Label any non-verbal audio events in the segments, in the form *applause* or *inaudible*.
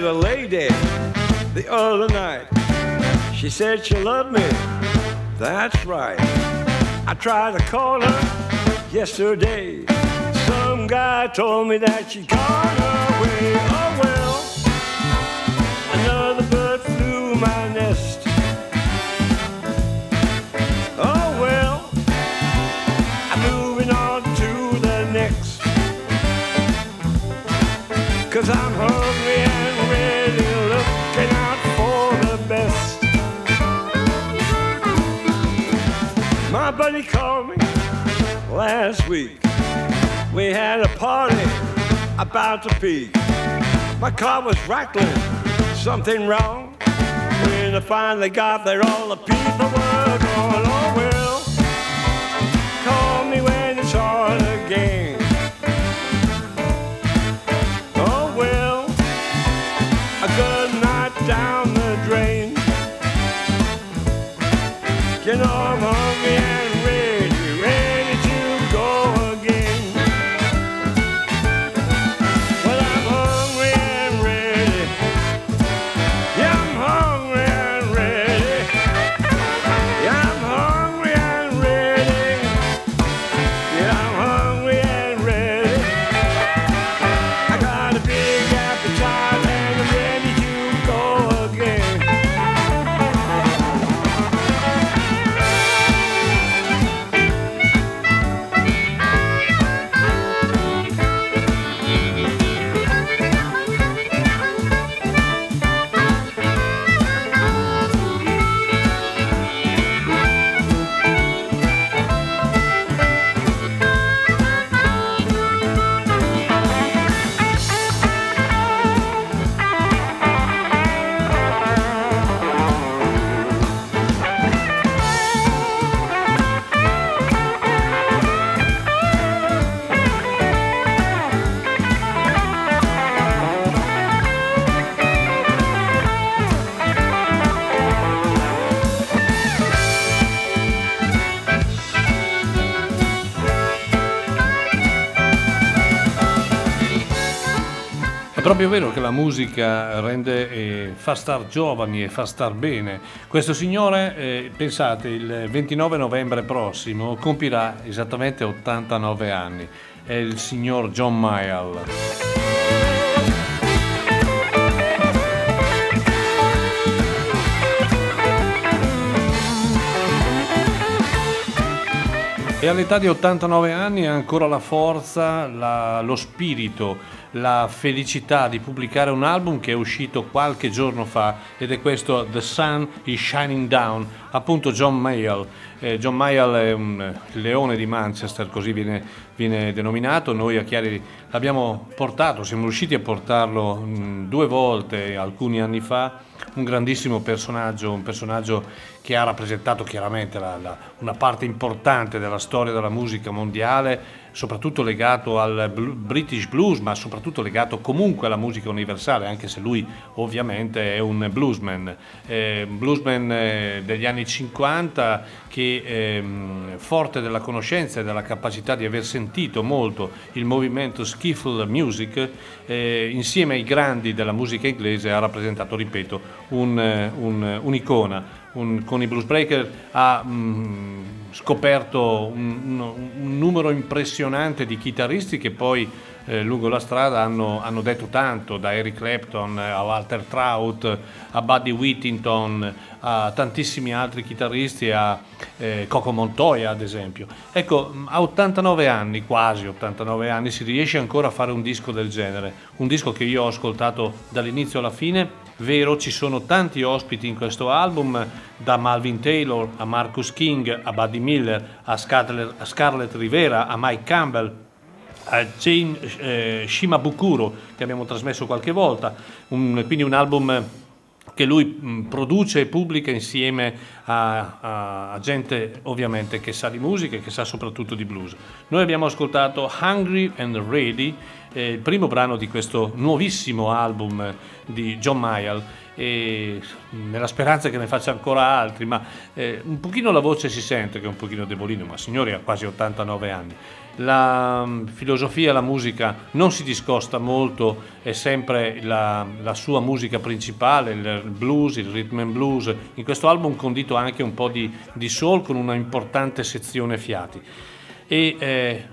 met a lady the other night. She said she loved me. That's right. I tried to call her yesterday. Some guy told me that she gone away. Oh well, another bird flew my nest. Last week. We had a party about to peak. My car was rattling, something wrong. When I finally got there, all the people were gone. Oh well, call me when it's hard again. Proprio vero che la musica rende, eh, fa star giovani e fa star bene. Questo signore, eh, pensate, il 29 novembre prossimo compirà esattamente 89 anni. È il signor John Mayall. E all'età di 89 anni ha ancora la forza, la- lo spirito, la felicità di pubblicare un album che è uscito qualche giorno fa ed è questo The Sun is Shining Down, appunto John Mayall. Eh, John Mayall è un leone di Manchester, così viene, viene denominato. Noi a Chiari l'abbiamo portato, siamo riusciti a portarlo mh, due volte alcuni anni fa. Un grandissimo personaggio, un personaggio che ha rappresentato chiaramente la- la- una parte importante della storia della musica mondiale, soprattutto legato al British blues, ma soprattutto legato comunque alla musica universale, anche se lui ovviamente è un bluesman, Eh, bluesman eh, degli anni 50 che ehm, forte della conoscenza e della capacità di aver sentito molto il movimento skiffle music, eh, insieme ai grandi della musica inglese ha rappresentato, ripeto, un, eh, un- un'icona. Un- con i Blues Breaker ha mm, scoperto un, un- numero impressionante di chitarristi che poi eh, lungo la strada hanno, hanno detto tanto, da Eric Clapton a Walter Trout, a Buddy Whittington, a tantissimi altri chitarristi, a eh, Coco Montoya ad esempio. Ecco, mh, a 89 anni, quasi 89 anni, si riesce ancora a fare un disco del genere, un disco che io ho ascoltato dall'inizio alla fine. Vero, ci sono tanti ospiti in questo album, da Malvin Taylor a Marcus King, a Buddy Miller, a Scarlett Rivera, a Mike Campbell, a Jane eh, Shimabukuro che abbiamo trasmesso qualche volta, un- quindi un album che lui mh, produce e pubblica insieme a, a- a gente ovviamente che sa di musica e che sa soprattutto di blues. Noi abbiamo ascoltato Hungry and Ready eh, il primo brano di questo nuovissimo album di John Mayall e nella speranza che ne faccia ancora altri, ma eh, un pochino la voce si sente che è un pochino debolino, ma signori ha quasi 89 anni. La um, filosofia, la musica non si discosta molto, è sempre la, la, sua musica principale, il blues, il rhythm and blues. In questo album condito anche un po' di, di soul con una importante sezione fiati. E eh,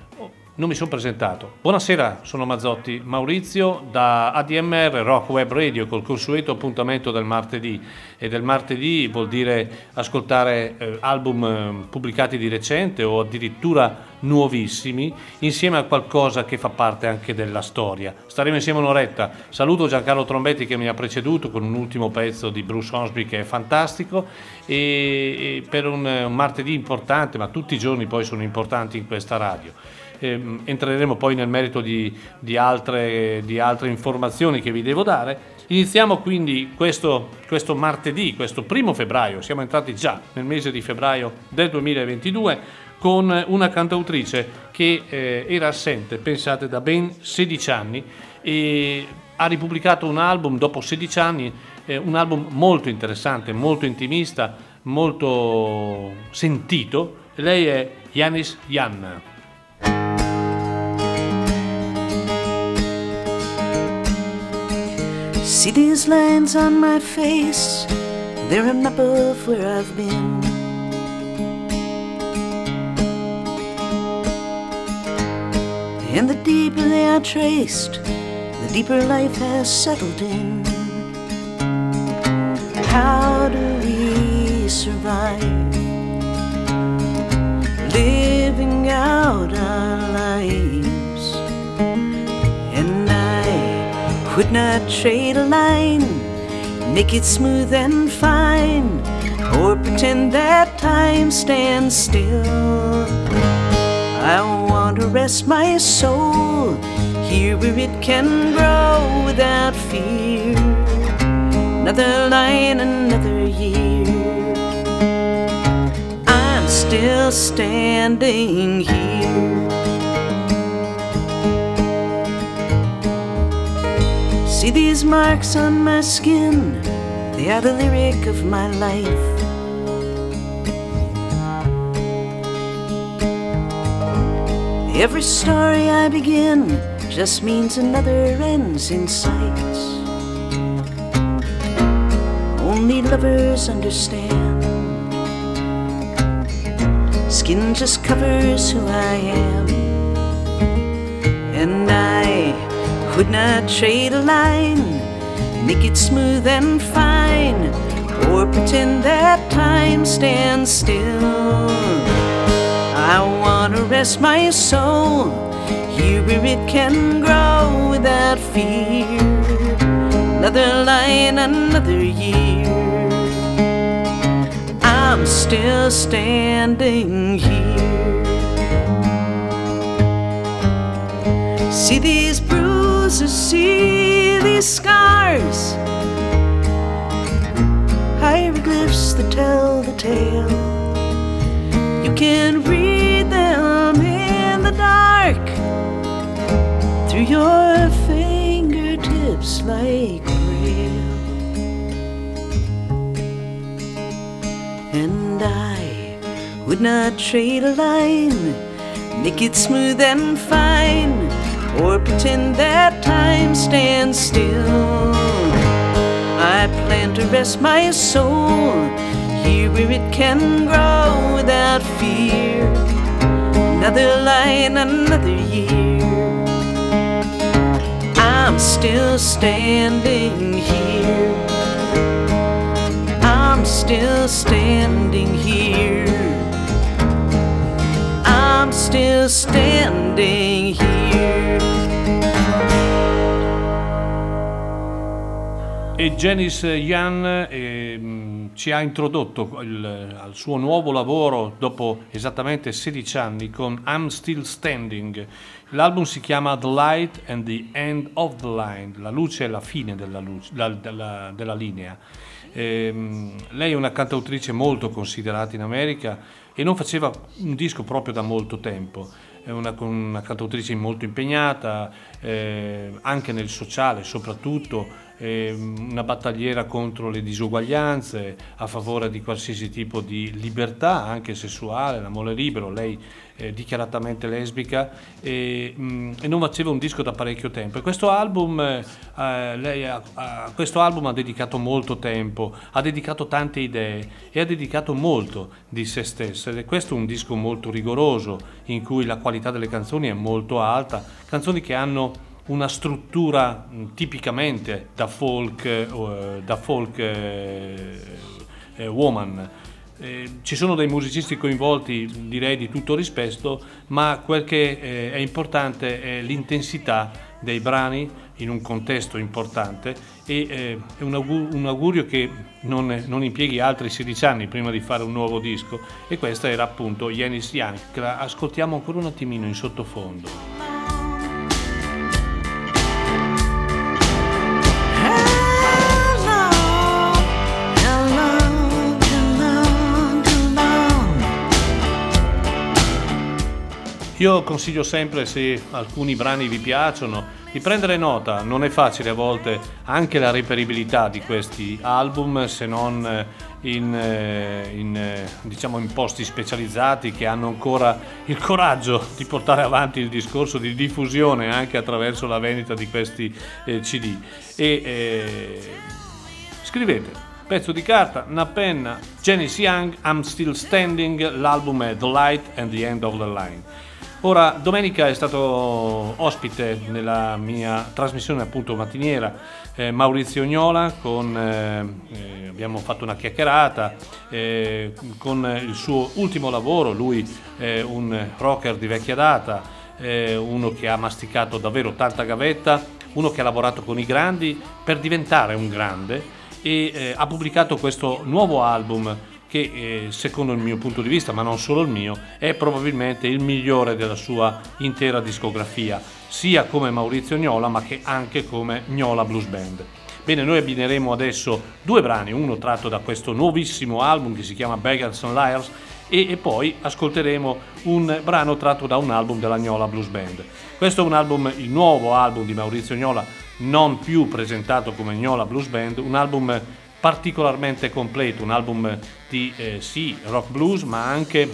non mi sono presentato. Buonasera, sono Mazzotti Maurizio da ADMR Rock Web Radio col consueto appuntamento del martedì e del martedì vuol dire ascoltare eh, album eh, pubblicati di recente o addirittura nuovissimi insieme a qualcosa che fa parte anche della storia. Staremo insieme un'oretta. Saluto Giancarlo Trombetti che mi ha preceduto con un ultimo pezzo di Bruce Hornsby che è fantastico e, e per un, un martedì importante, ma tutti i giorni poi sono importanti in questa radio eh, entreremo poi nel merito di, di, altre, di, altre, informazioni che vi devo dare. Iniziamo quindi questo, questo martedì, questo primo febbraio, siamo entrati già nel mese di febbraio del 2022 con una cantautrice che eh, era assente, pensate, da ben 16 anni e ha ripubblicato un album dopo 16 anni, eh, un album molto interessante, molto intimista, molto sentito. Lei è Yanis Jan. See these lines on my face, they're a map of where I've been. And the deeper they are traced, the deeper life has settled in. How do we survive? Living out our lives. Could not trade a line, make it smooth and fine, or pretend that time stands still. I want to rest my soul here where it can grow without fear. Another line, another year. I'm still standing here. See these marks on my skin, they are the lyric of my life. Every story I begin just means another ends in sight. Only lovers understand. Skin just covers who I am. Could not trade a line, make it smooth and fine, or pretend that time stands still. I wanna rest my soul here where it can grow without fear. Another line, another year. I'm still standing here. See these to see these scars, hieroglyphs that tell the tale. You can read them in the dark through your fingertips like braille. And I would not trade a line, make it smooth and fine or pretend that time stands still. I plan to rest my soul here where it can grow without fear. Another line, another year. I'm still standing here. I'm still standing here. I'm still standing here. E Janice Young eh, ci ha introdotto il, al suo nuovo lavoro dopo esattamente 16 anni con I'm Still Standing. L'album si chiama The Light and the End of the Line, la luce e la fine della, luce, la, della, della linea. Eh, lei è una cantautrice molto considerata in America e non faceva un disco proprio da molto tempo è una, una cantautrice molto impegnata, eh, anche nel sociale soprattutto, una battagliera contro le disuguaglianze, a favore di qualsiasi tipo di libertà, anche sessuale, l'amore libero. Lei è dichiaratamente lesbica e, mh, e, non faceva un disco da parecchio tempo. E questo album, eh, lei a, a questo album ha dedicato molto tempo, ha dedicato tante idee e ha dedicato molto di se stessa. Ed è questo un disco molto rigoroso, in cui la qualità delle canzoni è molto alta, canzoni che hanno una struttura tipicamente da folk, eh, da folk eh, eh, woman. Eh, ci sono dei musicisti coinvolti, direi di tutto rispetto, ma quel che eh, è importante è l'intensità dei brani in un contesto importante e eh, è un, augurio, un augurio che non, non, impieghi altri 16 anni prima di fare un nuovo disco e questa era appunto Yanis che la ascoltiamo ancora un attimino in sottofondo. Io consiglio sempre, se alcuni brani vi piacciono, di prendere nota. Non è facile a volte anche la reperibilità di questi album, se non in, eh, in, eh, diciamo in posti specializzati che hanno ancora il coraggio di portare avanti il discorso di diffusione anche attraverso la vendita di questi eh, CD. E eh, scrivete pezzo di carta, una penna, Janice Young, I'm Still Standing, l'album è The Light and the End of the Line. Ora, domenica è stato ospite nella mia trasmissione appunto mattiniera eh, Maurizio Gnola, con, eh, eh, abbiamo fatto una chiacchierata eh, con il suo ultimo lavoro, lui è un rocker di vecchia data, uno che ha masticato davvero tanta gavetta, uno che ha lavorato con i grandi per diventare un grande e eh, ha pubblicato questo nuovo album che eh, secondo il mio punto di vista, ma non solo il mio, è probabilmente il migliore della sua intera discografia, sia come Maurizio Gnola ma che anche come Gnola Blues Band. Bene, noi abbineremo adesso due brani, uno tratto da questo nuovissimo album che si chiama Beggars and Liars e, e, poi ascolteremo un brano tratto da un album della Gnola Blues Band. Questo è un album, il nuovo album di Maurizio Gnola, non più presentato come Gnola Blues Band, un album particolarmente completo, un album di eh, sì, rock blues, ma anche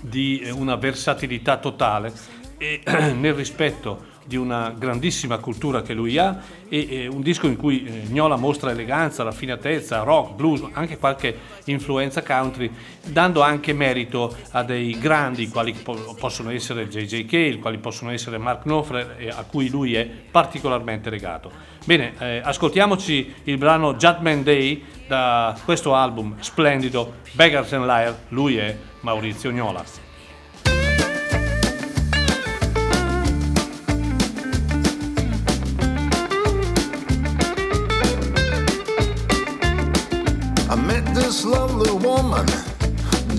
di eh, una versatilità totale. E *clears throat* nel rispetto di una grandissima cultura che lui ha e, e un disco in cui eh, Gnola mostra eleganza, raffinatezza, rock, blues, anche qualche influenza country, dando anche merito a dei grandi quali po- possono essere J.J. Cale, quali possono essere Mark Knopfler, a cui lui è particolarmente legato. Bene, eh, ascoltiamoci il brano Judgment Day da questo album splendido, Beggars and Liar, lui è Maurizio Gnola.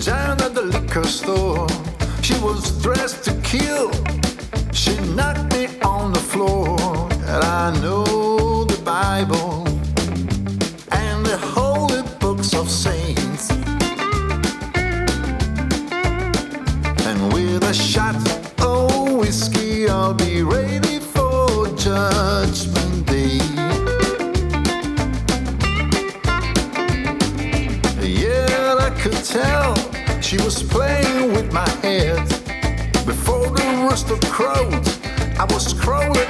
Down at the liquor store. She was dressed to kill. She knocked me on the floor, and I know the Bible and the holy books of saints. And with a shot of whiskey, I'll be ready she was playing with my head. Before the rooster crowed, I was crawling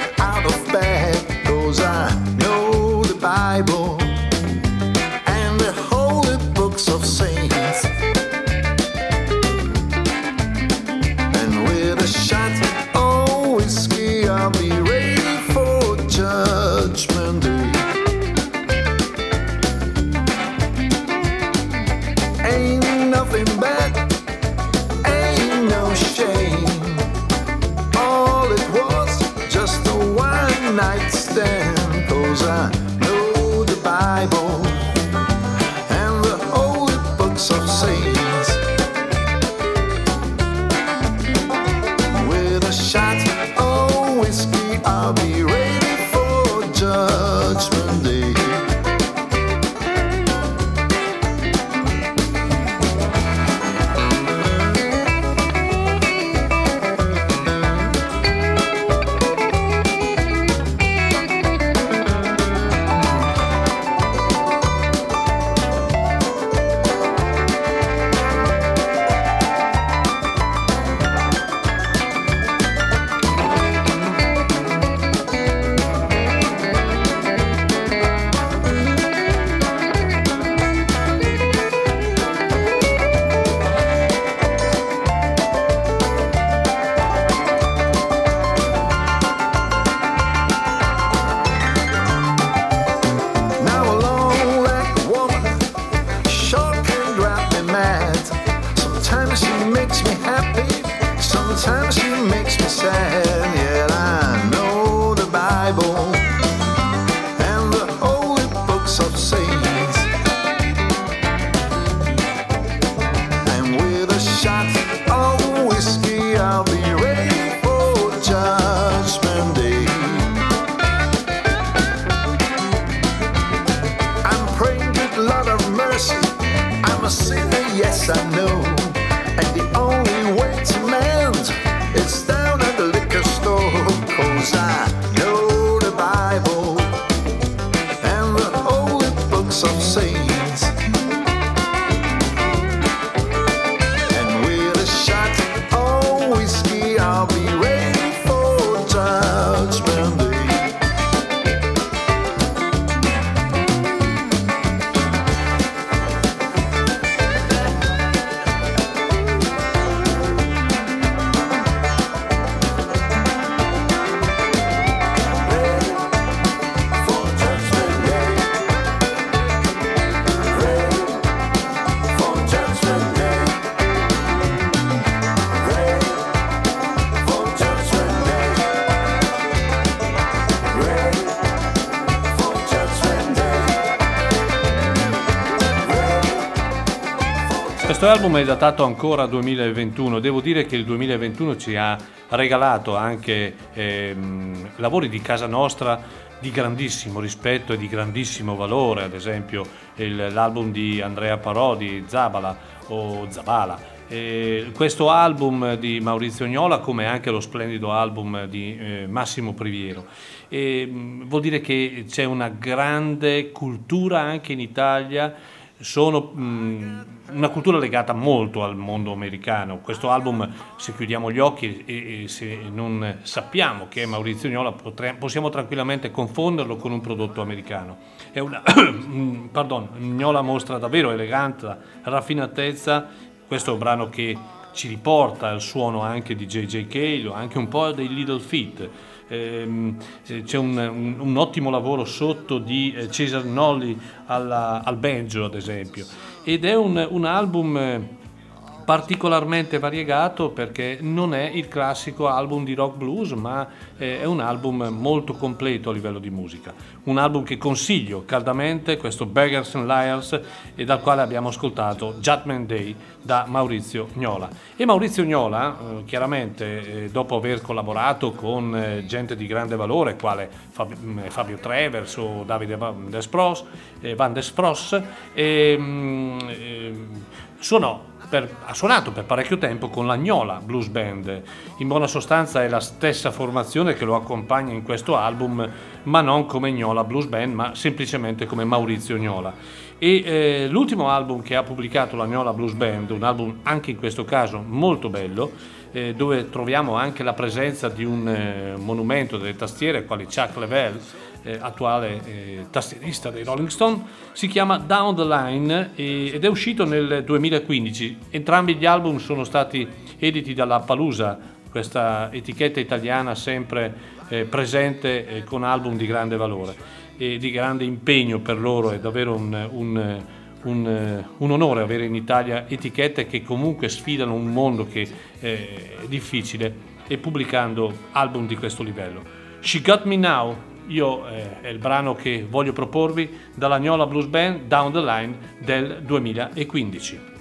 Questo album è datato ancora 2021, devo dire che il 2021 ci ha regalato anche ehm, lavori di casa nostra di grandissimo rispetto e di grandissimo valore, ad esempio il, l'album di Andrea Parodi, Zabala o Zabala. E questo album di Maurizio Gnola come anche lo splendido album di eh, Massimo Priviero. E, mh, vuol dire che c'è una grande cultura anche in Italia sono mh, una cultura legata molto al mondo americano. Questo album, se chiudiamo gli occhi e, e se non sappiamo che è Maurizio Gnola, potre, possiamo tranquillamente confonderlo con un prodotto americano. È una, *coughs* pardon, Gnola mostra davvero eleganza, raffinatezza. Questo è un brano che ci riporta al suono anche di J.J. Cale, anche un po' dei Little Feet ehm, c'è un, un, un, ottimo lavoro sotto di eh, Cesar Nolli alla, al banjo ad esempio. Ed è un, un album particolarmente variegato perché non è il classico album di rock blues, ma è un album molto completo a livello di musica. Un album che consiglio caldamente, questo Beggars and Liars, e dal quale abbiamo ascoltato Judgment Day da Maurizio Gnola. E Maurizio Gnola, eh, chiaramente, eh, dopo aver collaborato con eh, gente di grande valore, quale Fabio, mm, Fabio Travers o Davide Van Despros, Van Despros, ehm, ehm, suonò per, ha suonato per parecchio tempo con la Gnola Blues Band. In buona sostanza è la stessa formazione che lo accompagna in questo album, ma non come Gnola Blues Band, ma semplicemente come Maurizio Gnola. E eh, l'ultimo album che ha pubblicato la Gnola Blues Band, un album anche in questo caso molto bello, eh, dove troviamo anche la presenza di un eh, monumento delle tastiere, quali Chuck Level, eh, attuale eh, tastierista dei Rolling Stone, si chiama Down the Line e, ed è uscito nel 2015. Entrambi gli album sono stati editi dalla Palusa, questa etichetta italiana sempre eh, presente eh, con album di grande valore e di grande impegno per loro, è davvero un, un un, un, onore avere in Italia etichette che comunque sfidano un mondo che è difficile e pubblicando album di questo livello. She Got Me Now io eh, è il brano che voglio proporvi dalla Gnola Blues Band Down the Line del 2015.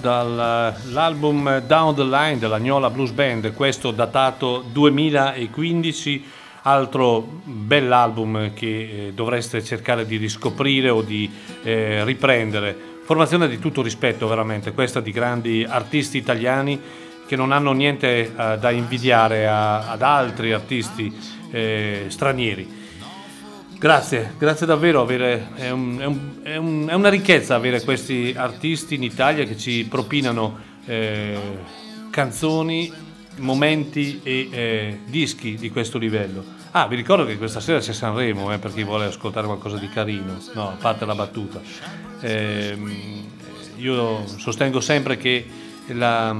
Dall'album Down the Line della Gnola Blues Band, questo datato 2015, altro bell'album che eh, dovreste cercare di riscoprire o di eh, riprendere. Formazione di tutto rispetto veramente, questa di grandi artisti italiani che non hanno niente eh, da invidiare a, ad altri artisti eh, stranieri. Grazie, grazie davvero. Avere, è, un, è, un, è, un, è, una ricchezza avere questi artisti in Italia che ci propinano eh, canzoni, momenti e eh, dischi di questo livello. Ah, vi ricordo che questa sera c'è Sanremo eh, per chi vuole ascoltare qualcosa di carino, no, a parte la battuta. Ehm, io sostengo sempre che la,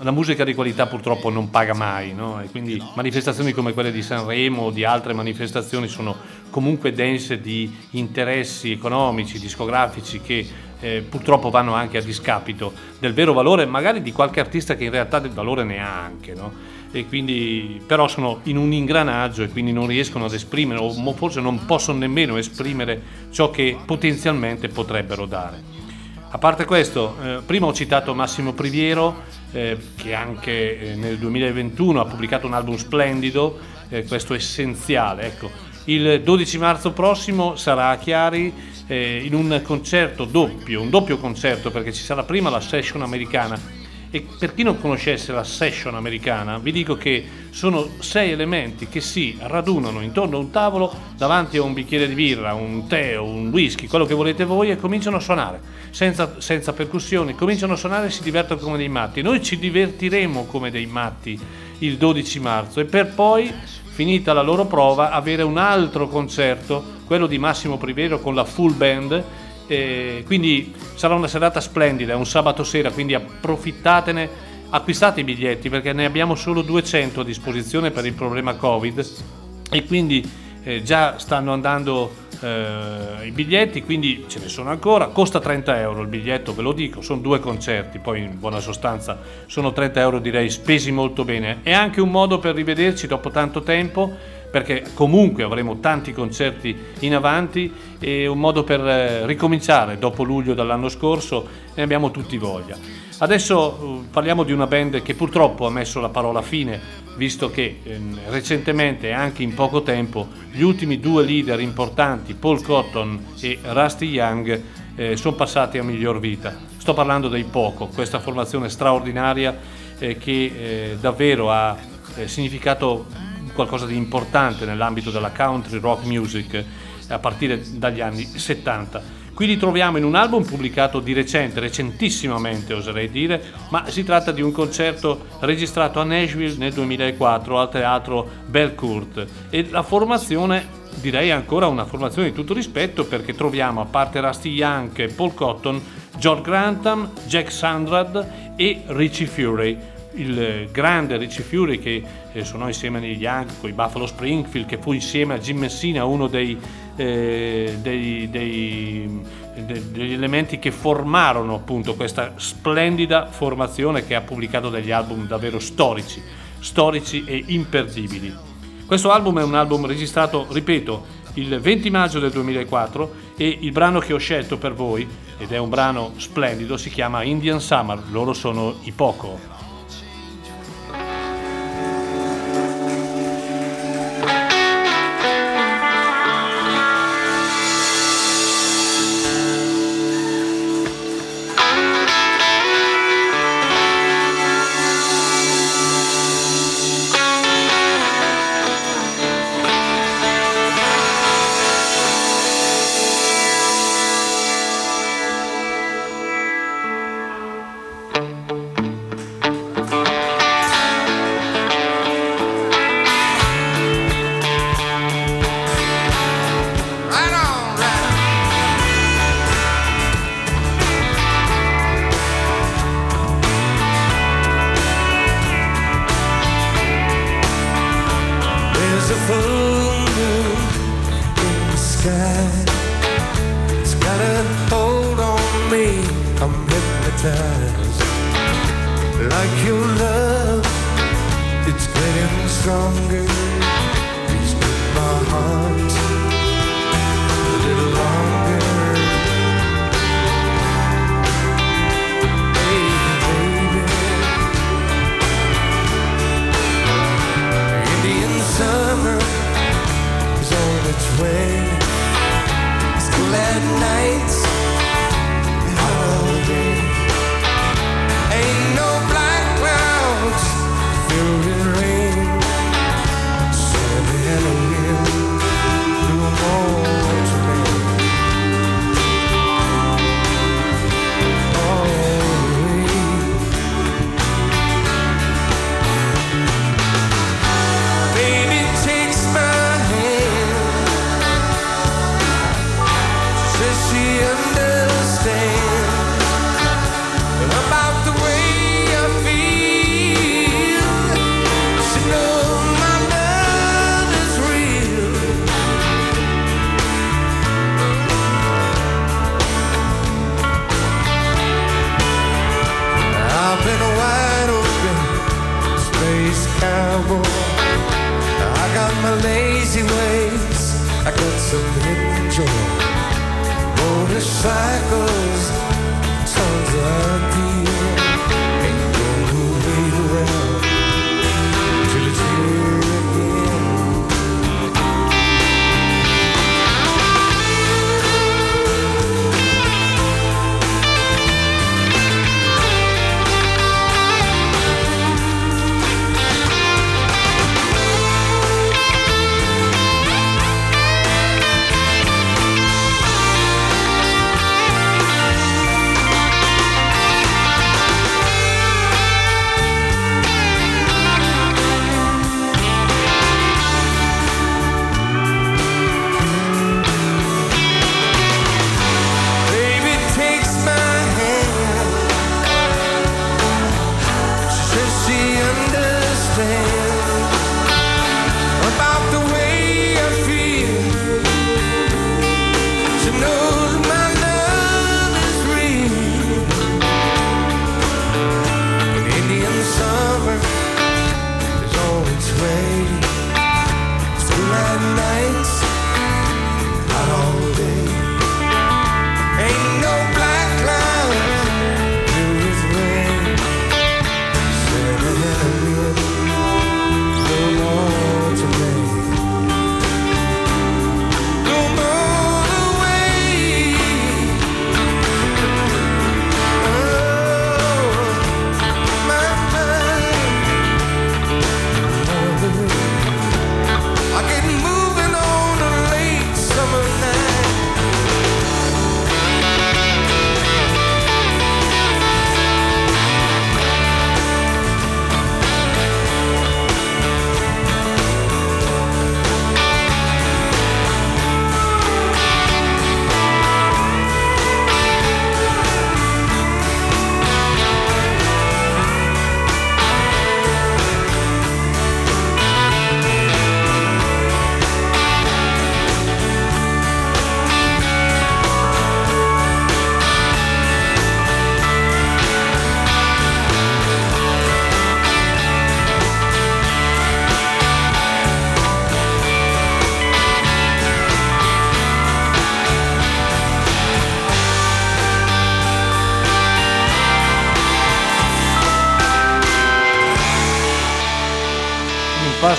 la musica di qualità purtroppo non paga mai, no? e quindi manifestazioni come quelle di Sanremo o di altre manifestazioni sono comunque dense di interessi economici, discografici che eh, purtroppo vanno anche a discapito del vero valore, magari di qualche artista che in realtà del valore ne ha anche, no? e quindi però sono in un ingranaggio e quindi non riescono ad esprimere o forse non possono nemmeno esprimere ciò che potenzialmente potrebbero dare. A parte questo, eh, prima ho citato Massimo Priviero, eh, che anche eh, nel 2021 ha pubblicato un album splendido, eh, questo essenziale. Ecco. Il 12 marzo prossimo sarà a Chiari eh, in un concerto doppio, un doppio concerto perché ci sarà prima la session americana e per chi non conoscesse la session americana, vi dico che sono sei elementi che si radunano intorno a un tavolo davanti a un bicchiere di birra, un tè o un whisky, quello che volete voi, e cominciano a suonare senza, senza percussioni. Cominciano a suonare e si divertono come dei matti. Noi ci divertiremo come dei matti il 12 marzo e per poi finita la loro prova, avere un altro concerto, quello di Massimo Privero con la full band e quindi sarà una serata splendida, è un sabato sera, quindi approfittatene, acquistate i biglietti perché ne abbiamo solo 200 a disposizione per il problema Covid e quindi eh, già stanno andando eh, i biglietti, quindi ce ne sono ancora, costa 30 euro il biglietto, ve lo dico, sono due concerti, poi in buona sostanza sono 30 euro direi spesi molto bene, è anche un modo per rivederci dopo tanto tempo perché comunque avremo tanti concerti in avanti e un modo per eh, ricominciare dopo luglio dell'anno scorso, ne abbiamo tutti voglia. Adesso eh, parliamo di una band che purtroppo ha messo la parola fine, visto che eh, recentemente anche in poco tempo gli ultimi due leader importanti, Paul Cotton e Rusty Young, eh, sono passati a miglior vita. Sto parlando dei Poco, questa formazione straordinaria eh, che eh, davvero ha significato qualcosa di importante nell'ambito della country rock music a partire dagli anni 70. Qui li troviamo in un album pubblicato di recente, recentissimamente oserei dire, ma si tratta di un concerto registrato a Nashville nel 2004 al teatro Belcourt e la formazione direi ancora una formazione di tutto rispetto perché troviamo a parte Rusty Young, Paul Cotton, George Grantham, Jack Sandrad e Richie Fury il grande Ricci Fury che eh, suonò insieme agli Young con i Buffalo Springfield, che fu insieme a Jim Messina uno dei, eh, dei, dei, degli elementi che formarono appunto questa splendida formazione che ha pubblicato degli album davvero storici, storici e imperdibili. Questo album è un album registrato, ripeto, il 20 maggio del 2004 e il brano che ho scelto per voi, ed è un brano splendido, si chiama Indian Summer, loro sono i Poco.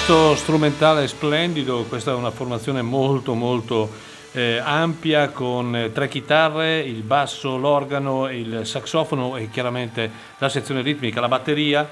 Pasto strumentale splendido, questa è una formazione molto molto eh, ampia con eh, tre chitarre, il basso, l'organo, il saxofono e chiaramente la sezione ritmica, la batteria.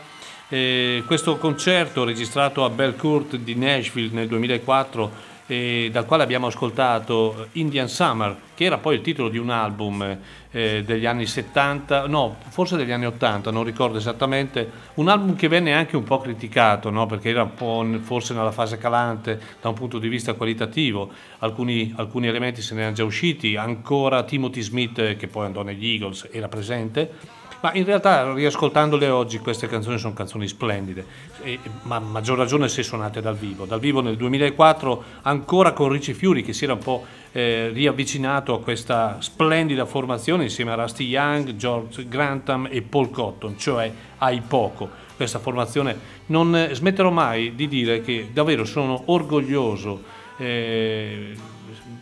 Eh, questo concerto registrato a Belcourt di Nashville nel 2004 eh, dal quale abbiamo ascoltato Indian Summer, che era poi il titolo di un album eh, degli anni 70, no, forse degli anni 80, non ricordo esattamente, un album che venne anche un po' criticato, no? perché era un po' forse nella fase calante da un punto di vista qualitativo, alcuni, alcuni elementi se ne erano già usciti, ancora Timothy Smith, eh, che poi andò negli Eagles, era presente. Ma in realtà, riascoltandole oggi, queste canzoni sono canzoni splendide, e, ma a maggior ragione se suonate dal vivo. Dal vivo nel 2004, ancora con Ricci Fiori, che si era un po' eh, riavvicinato a questa splendida formazione insieme a Rusty Young, George Grantham e Paul Cotton, cioè ai poco. Questa formazione non eh, smetterò mai di dire che davvero sono orgoglioso, eh,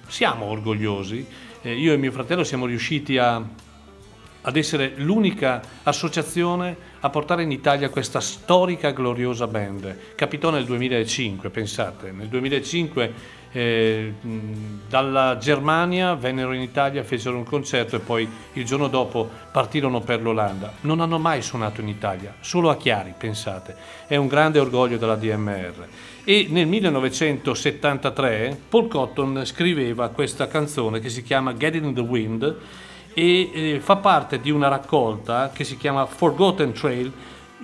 siamo orgogliosi. Eh, io e mio fratello siamo riusciti a ad essere l'unica associazione a portare in Italia questa storica gloriosa band. Capitò nel 2005, pensate, nel 2005 eh, dalla Germania vennero in Italia, fecero un concerto e poi il giorno dopo partirono per l'Olanda. Non hanno mai suonato in Italia, solo a Chiari, pensate. È un grande orgoglio della DMR. E nel 1973 Paul Cotton scriveva questa canzone che si chiama Get in the Wind e eh, fa parte di una raccolta che si chiama Forgotten Trail.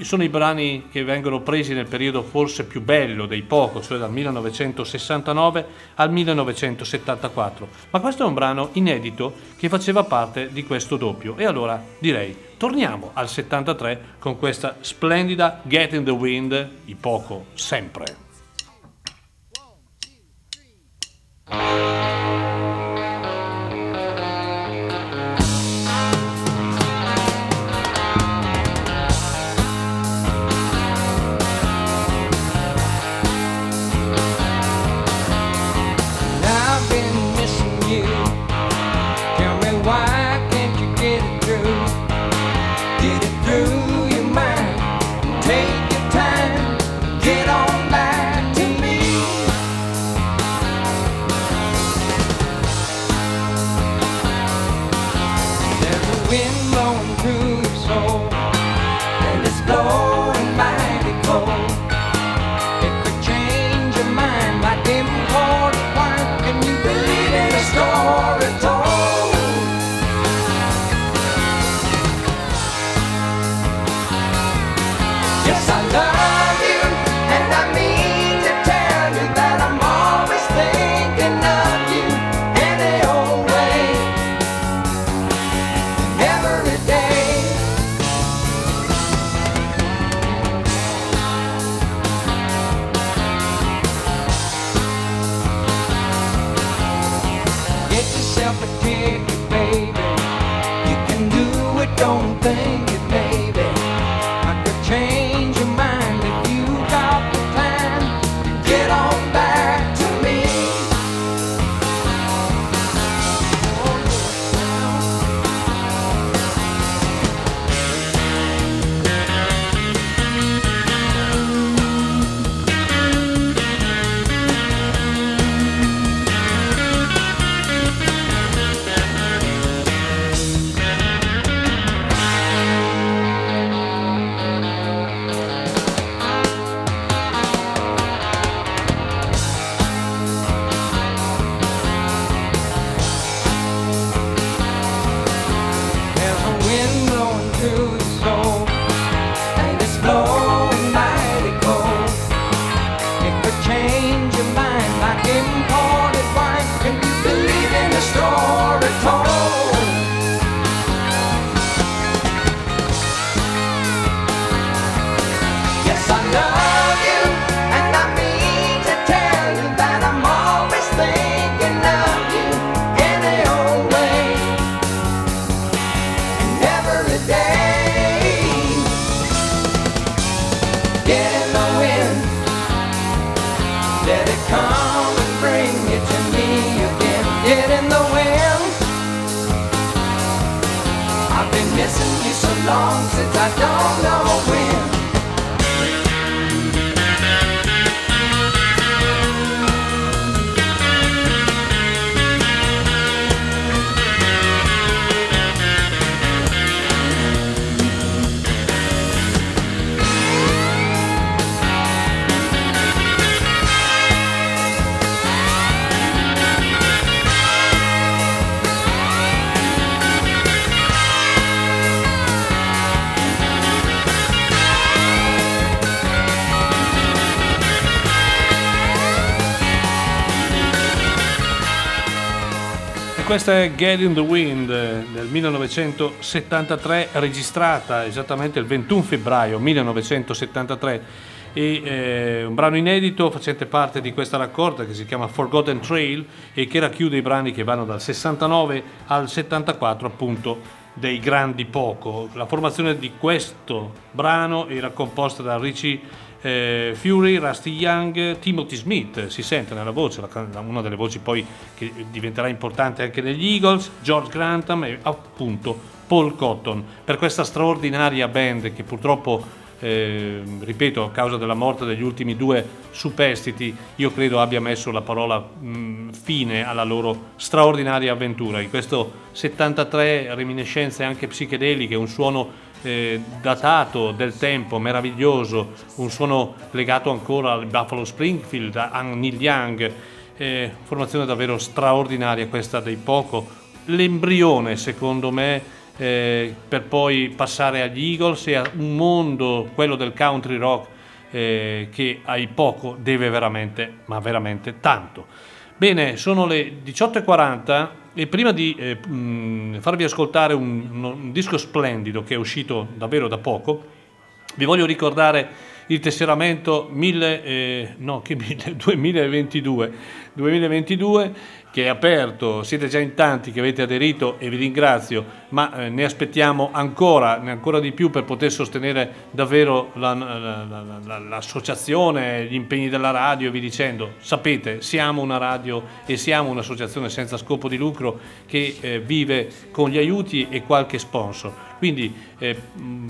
Sono i brani che vengono presi nel periodo forse più bello dei poco, cioè dal 1969 al 1974. Ma questo è un brano inedito che faceva parte di questo doppio. E allora direi, torniamo al 73 con questa splendida Get in the Wind, i poco sempre. I've let it come and bring it to me again. Get in the wind. I've been missing you so long since I don't know when. Questa è Get in the Wind eh, del 1973, registrata esattamente il 21 febbraio 1973 e eh, un brano inedito facente parte di questa raccolta che si chiama Forgotten Trail e che racchiude i brani che vanno dal 69 al 74 appunto dei grandi poco. La formazione di questo brano era composta da Richie eh, Fury, Rusty Young, Timothy Smith, si sente nella voce, la una delle voci poi che diventerà importante anche negli Eagles, George Grantham e appunto Paul Cotton. Per questa straordinaria band che purtroppo eh, ripeto, a causa della morte degli ultimi due superstiti, io credo abbia messo la parola mh, fine alla loro straordinaria avventura. In questo 73 reminiscenze anche psichedeliche, un suono eh, datato del tempo, meraviglioso, un suono legato ancora al Buffalo Springfield, a Neil Young, eh, formazione davvero straordinaria questa dei poco, l'embrione secondo me eh, per poi passare agli Eagles e a un mondo, quello del country rock, eh, che ai poco deve veramente, ma veramente tanto. Bene, sono le 18.40 e prima di eh, mh, farvi ascoltare un, un- disco splendido che è uscito davvero da poco, vi voglio ricordare il tesseramento 1000, eh, no, che 1000, 2022, *laughs* 2022 che è aperto, siete già in tanti che avete aderito e vi ringrazio, ma eh, ne aspettiamo ancora, ne ancora di più per poter sostenere davvero la- la- la- la- l'associazione, gli impegni della radio e vi dicendo, sapete, siamo una radio e siamo un'associazione senza scopo di lucro che eh, vive con gli aiuti e qualche sponsor. Quindi eh,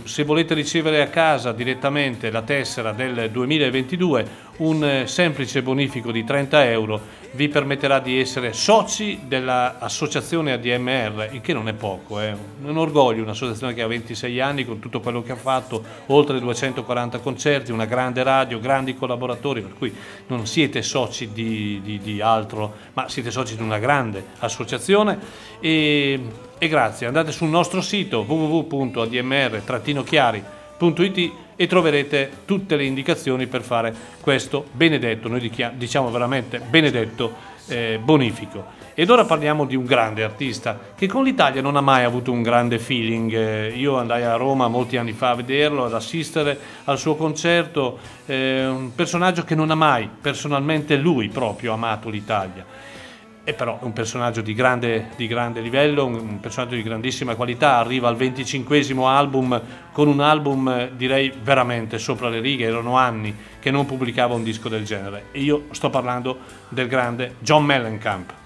se volete ricevere a casa direttamente la tessera del 2022, un eh, semplice bonifico di 30 euro vi permetterà di essere soci dell'associazione ADMR, il che non è poco, è un orgoglio, un'associazione che ha 26 anni con tutto quello che ha fatto, oltre 240 concerti, una grande radio, grandi collaboratori, per cui non siete soci di, di- di altro, ma siete soci di una grande associazione. E, e grazie, andate sul nostro sito www.admr-chiari.it e troverete tutte le indicazioni per fare questo benedetto, noi diciamo veramente benedetto eh, bonifico. Ed ora parliamo di un grande artista che con l'Italia non ha mai avuto un grande feeling. Eh, io andai a Roma molti anni fa a vederlo, ad assistere al suo concerto, eh, un personaggio che non ha mai personalmente lui proprio amato l'Italia. È però un personaggio di grande, di grande livello, un personaggio di grandissima qualità, arriva al 25 album con un album eh, direi veramente sopra le righe, erano anni che non pubblicava un disco del genere e io sto parlando del grande John Mellencamp.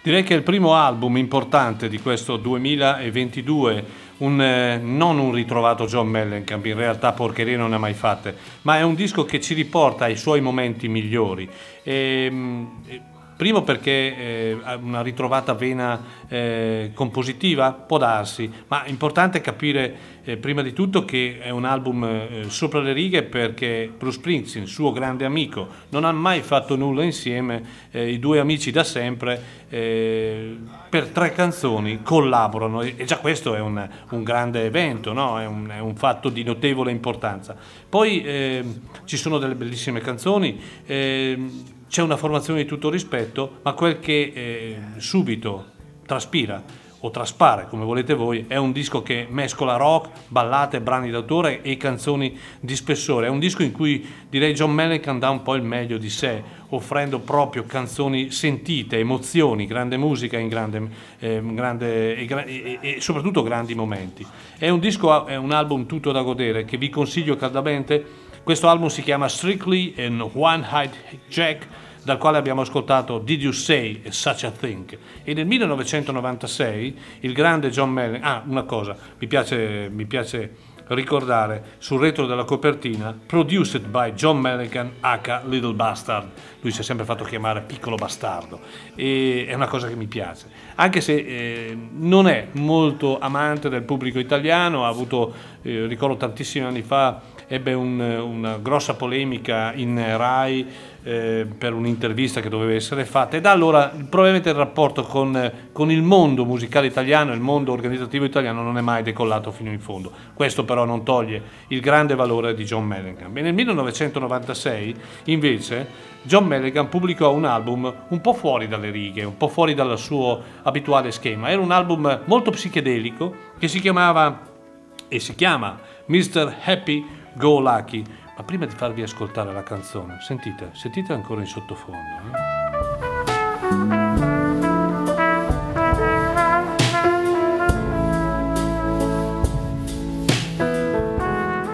Direi che è il primo album importante di questo 2022, un, eh, non un ritrovato John Mellencamp, in realtà porcherie non ne ha mai fatte, ma è un disco che ci riporta ai suoi momenti migliori. Ehm, E, Primo perché eh, una ritrovata vena eh, compositiva, può darsi, ma è importante capire eh, prima di tutto che è un album eh, sopra le righe perché Bruce Springsteen, suo grande amico, non ha mai fatto nulla insieme, eh, i due amici da sempre eh, per tre canzoni collaborano e già questo è un, un grande evento, no? è, un, è un fatto di notevole importanza. Poi ci sono delle bellissime canzoni, ehm, c'è una formazione di tutto rispetto, ma quel che eh, subito traspira o traspare, come volete voi, è un disco che mescola rock, ballate, brani d'autore e canzoni di spessore. È un disco in cui direi John Mellencamp dà un po' il meglio di sé, offrendo proprio canzoni sentite, emozioni, grande musica grande, eh, grande e, e- e soprattutto grandi momenti. È un disco, è un album tutto da godere che vi consiglio caldamente. Questo album si chiama Strictly and One Eyed Jack dal quale abbiamo ascoltato Did You Say Such a Thing? E nel 1996 il grande John Mellencamp, ah una cosa, mi piace, mi piace ricordare sul retro della copertina Produced by John Mellencamp H. Little Bastard lui si è sempre fatto chiamare piccolo bastardo e è una cosa che mi piace anche se eh, non è molto amante del pubblico italiano ha avuto eh, ricordo tantissimi anni fa ebbe un, una grossa polemica in Rai eh, per un'intervista che doveva essere fatta e da allora probabilmente il rapporto con, con, il mondo musicale italiano, il mondo organizzativo italiano non è mai decollato fino in fondo. Questo però non toglie il grande valore di John Mellencamp. E nel 1996 invece John Mellencamp pubblicò un album un po' fuori dalle righe, un po' fuori dal suo abituale schema. Era un album molto psichedelico che si chiamava e si chiama Mr. Happy Go Lucky. Ma prima di farvi ascoltare la canzone, sentite, sentite ancora in sottofondo. Eh?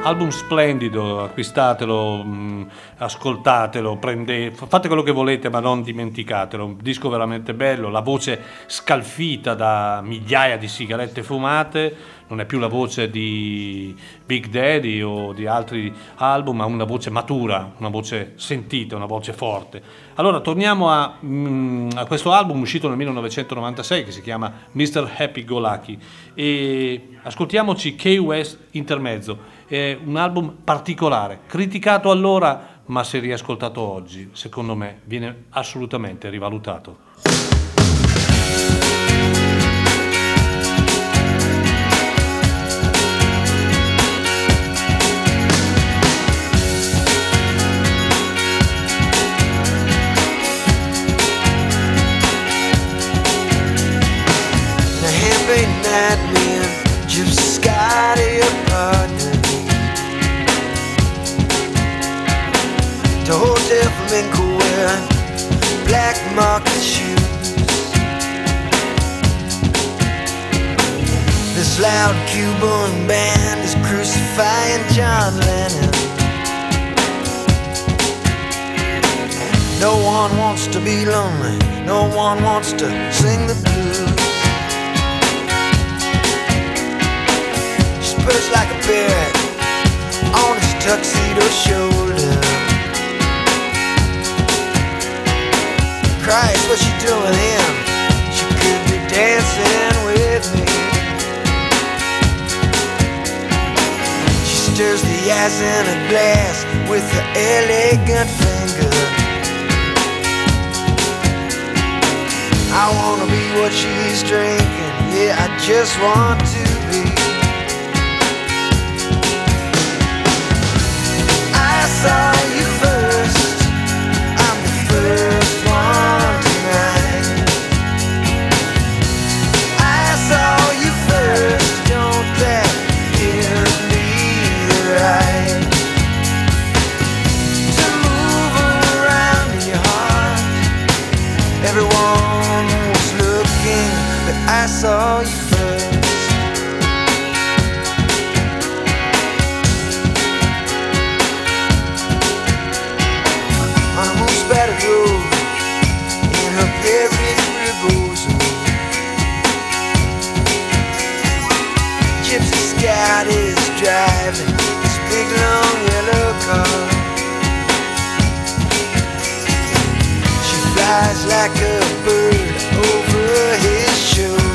album splendido, acquistatelo, mm, ascoltatelo, prende, fate quello che volete ma non dimenticatelo, un disco veramente bello, la voce scalfita da migliaia di sigarette fumate, non è più la voce di Big Daddy o di altri album, ma una voce matura, una voce sentita, una voce forte. Allora torniamo a, mm, a questo album uscito nel 1996 che si chiama Mr. Happy Go Lucky e ascoltiamoci K West Intermezzo è un album particolare, criticato allora, ma se riascoltato oggi, secondo me, viene assolutamente rivalutato. Market shoes. This loud Cuban band is crucifying John Lennon. No one wants to be lonely, no one wants to sing the blues. She like a bird on his tuxedo shoulder. Christ, what's she doing here? She could be dancing with me. She stirs the ice in a glass with her elegant finger. I wanna be what she's drinking. Yeah, I just want to be. I saw saw you first. On a most battered road, in her Paris rebozo. Gypsy Scout is driving this big long yellow car. She flies like a bird over his shoulder.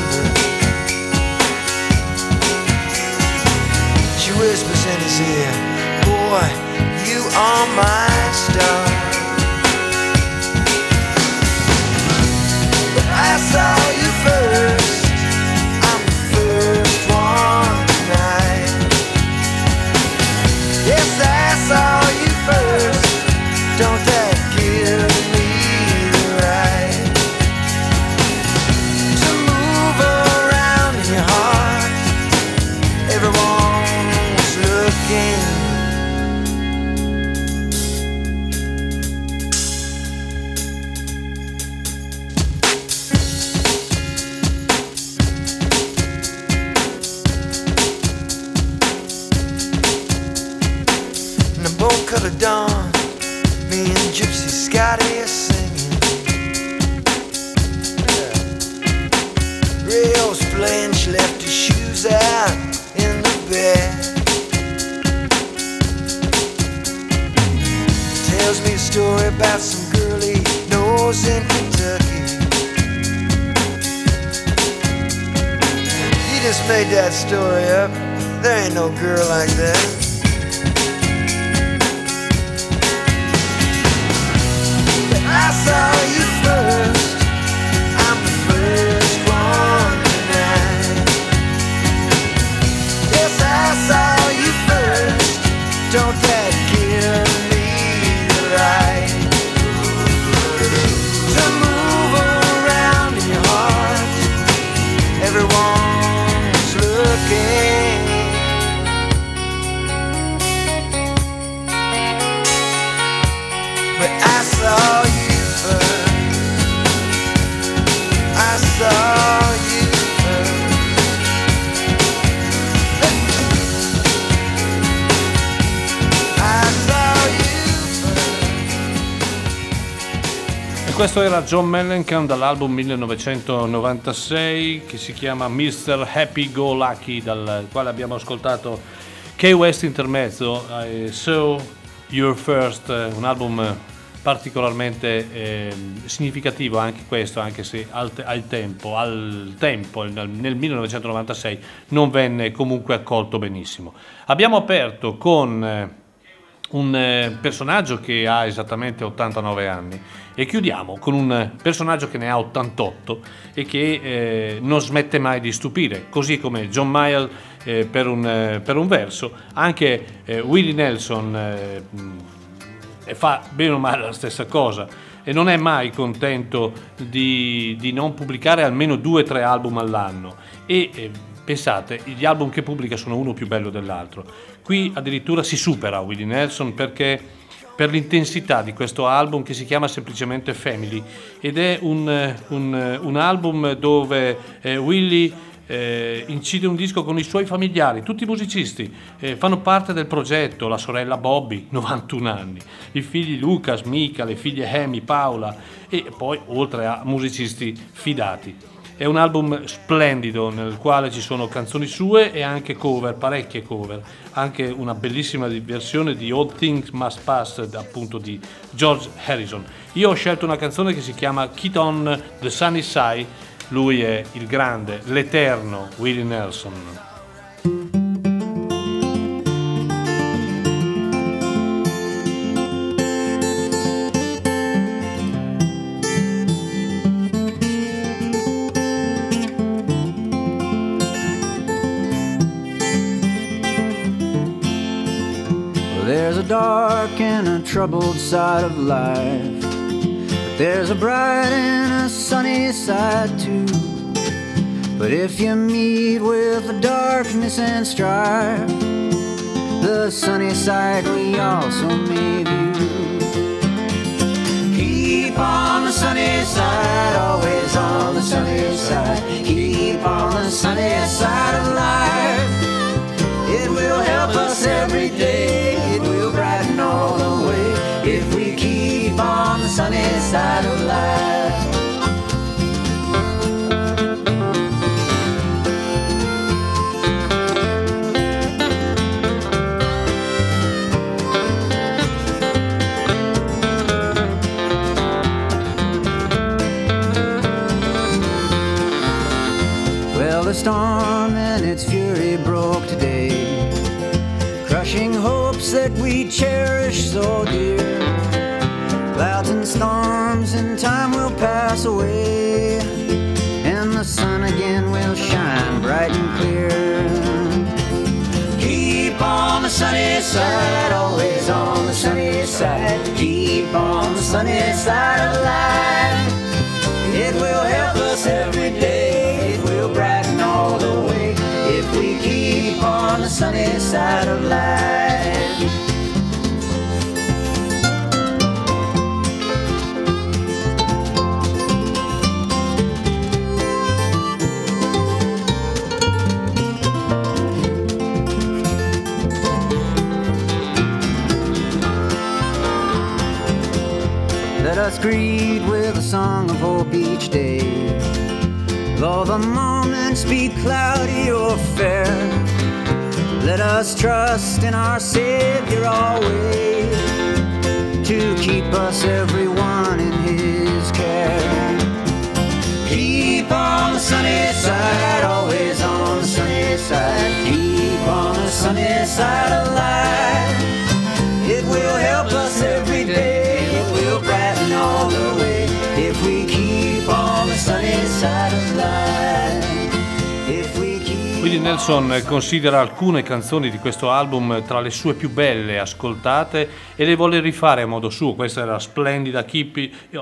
said, Boy, you are my star. Questo era John Mellencamp dall'album 1996 che si chiama Mr. Happy Go Lucky, dal quale abbiamo ascoltato K West Intermezzo, eh, So You're First, eh, un album particolarmente eh, significativo anche questo, anche se al, te- al tempo, al tempo, nel nel 1996, non venne comunque accolto benissimo. Abbiamo aperto con... eh, un eh, personaggio che ha esattamente 89 anni. E chiudiamo con un personaggio che ne ha 88 e che eh, non smette mai di stupire, così come John Mayall eh, per, un, eh, per un verso, anche eh, Willie Nelson eh, e fa bene o male la stessa cosa. E non è mai contento di, di non pubblicare almeno due o tre album all'anno. E pensate, gli album che pubblica sono uno più bello dell'altro. Qui addirittura si supera Willie Nelson perché per l'intensità di questo album che si chiama semplicemente Family ed è un, un, un album dove eh, Willie eh, incide un disco con i suoi familiari, tutti musicisti, eh, fanno parte del progetto, la sorella Bobby, *laughs* 91 anni, i figli Lucas, Mika, le figlie Amy, Paola e poi oltre a musicisti fidati. È un album splendido nel quale ci sono canzoni sue e anche cover, parecchie cover, anche una bellissima versione di All Things Must Pass appunto di George Harrison. Io ho scelto una canzone che si chiama Kid on the Sunny Side, lui è il grande, l'eterno Willie Nelson. Dark and a troubled side of life. But there's a bright and a sunny side too. But if you meet with the darkness and strife, the sunny side we also may view. Keep on the sunny side, always on the sunny side. Keep on the sunny side of life. Storm and its fury broke today, crushing hopes that we cherish so dear. Clouds and storms in time will pass away, and the sun again will shine bright and clear. Keep on the sunny side, always on the sunny side. Keep on the sunny side of life. It will help us every day. It will brighten if we keep on the sunny side of life. Let us greet with a song of hope each day. Though the morning be cloudy or fair, let us trust in our Savior always to keep us everyone in His care. Keep on the sunny side, always on the sunny side. Keep on the sunny side of life. Willie Nelson considera alcune canzoni di questo album tra le sue più belle ascoltate e le vuole rifare a modo suo. Questa era splendida Keep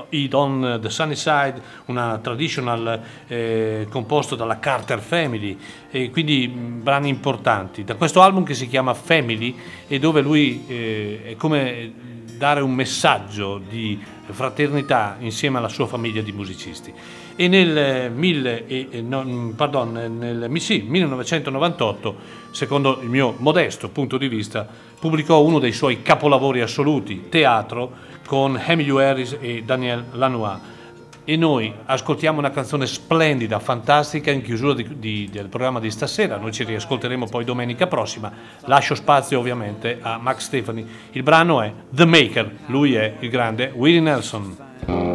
It on the Sunny Side, una traditional eh, composto dalla Carter Family e quindi mh, brani importanti. Da questo album che si chiama Family e dove lui eh, è come dare un messaggio di fraternità insieme alla sua famiglia di musicisti. E nel, eh, mille e- non- pardon, nel sì, 1998, secondo il mio modesto punto di vista, pubblicò uno dei suoi capolavori assoluti, Teatro, con Emilio Harris e Daniel Lanois. E noi ascoltiamo una canzone splendida, fantastica in chiusura di- di- del programma di stasera. Noi ci riascolteremo poi domenica prossima. Lascio spazio ovviamente a Max Stefani. Il brano è The Maker, lui è il grande Willie Nelson.